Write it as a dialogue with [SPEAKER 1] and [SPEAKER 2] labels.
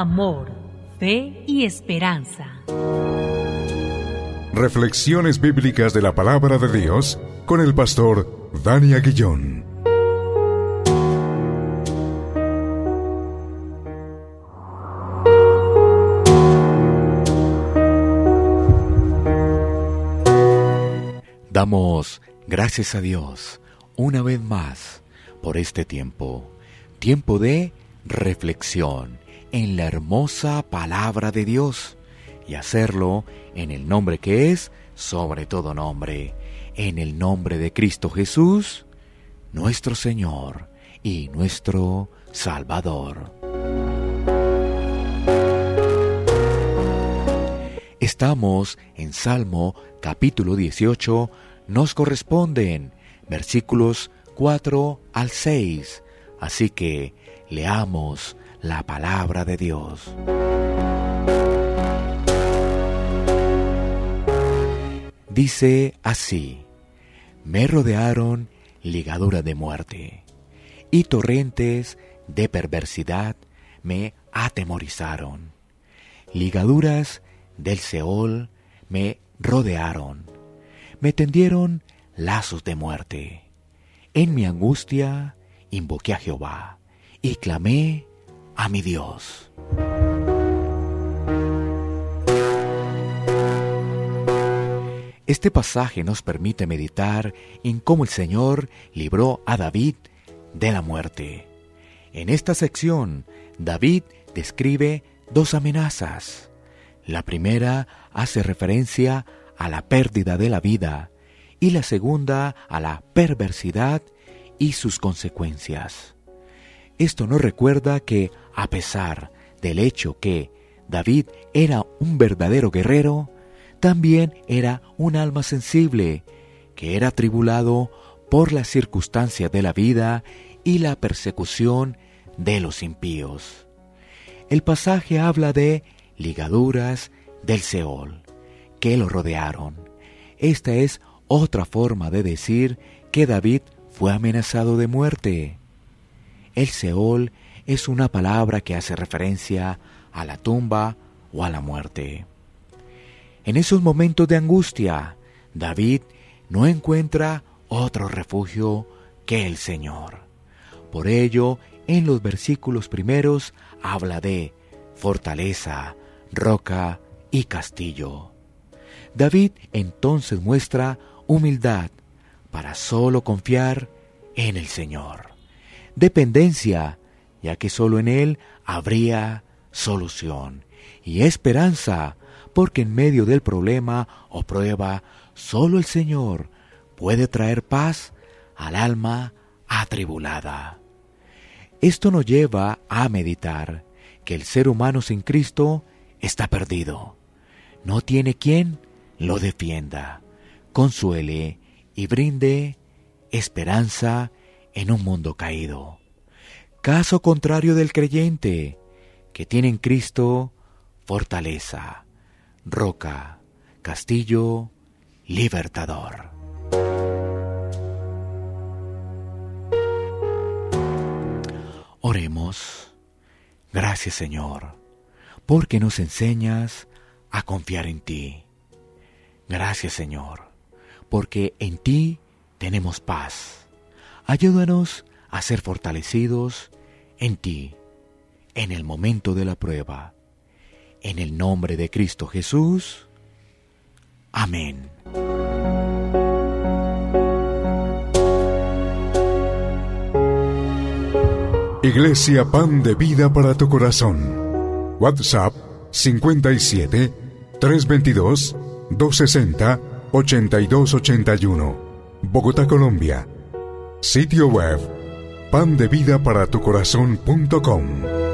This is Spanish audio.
[SPEAKER 1] amor, fe y esperanza.
[SPEAKER 2] Reflexiones bíblicas de la palabra de Dios con el pastor Dani Aguillón.
[SPEAKER 3] Damos gracias a Dios una vez más por este tiempo, tiempo de reflexión en la hermosa palabra de Dios y hacerlo en el nombre que es sobre todo nombre, en el nombre de Cristo Jesús, nuestro Señor y nuestro Salvador. Estamos en Salmo capítulo 18, nos corresponden versículos 4 al 6, así que leamos la palabra de Dios. Dice así, me rodearon ligaduras de muerte y torrentes de perversidad me atemorizaron. Ligaduras del Seol me rodearon, me tendieron lazos de muerte. En mi angustia invoqué a Jehová y clamé a mi Dios. Este pasaje nos permite meditar en cómo el Señor libró a David de la muerte. En esta sección, David describe dos amenazas. La primera hace referencia a la pérdida de la vida y la segunda a la perversidad y sus consecuencias. Esto nos recuerda que, a pesar del hecho que David era un verdadero guerrero, también era un alma sensible, que era tribulado por las circunstancias de la vida y la persecución de los impíos. El pasaje habla de ligaduras del Seol, que lo rodearon. Esta es otra forma de decir que David fue amenazado de muerte. El Seol es una palabra que hace referencia a la tumba o a la muerte. En esos momentos de angustia, David no encuentra otro refugio que el Señor. Por ello, en los versículos primeros habla de fortaleza, roca y castillo. David entonces muestra humildad para solo confiar en el Señor. Dependencia, ya que solo en Él habría solución. Y esperanza, porque en medio del problema o prueba, solo el Señor puede traer paz al alma atribulada. Esto nos lleva a meditar que el ser humano sin Cristo está perdido. No tiene quien lo defienda, consuele y brinde esperanza en un mundo caído. Caso contrario del creyente, que tiene en Cristo fortaleza, roca, castillo, libertador. Oremos. Gracias Señor, porque nos enseñas a confiar en ti. Gracias Señor, porque en ti tenemos paz. Ayúdanos a ser fortalecidos en ti, en el momento de la prueba. En el nombre de Cristo Jesús. Amén.
[SPEAKER 2] Iglesia Pan de Vida para tu Corazón. WhatsApp 57 322 260 8281. Bogotá, Colombia. Sitio web pandevidaparatucorazón.com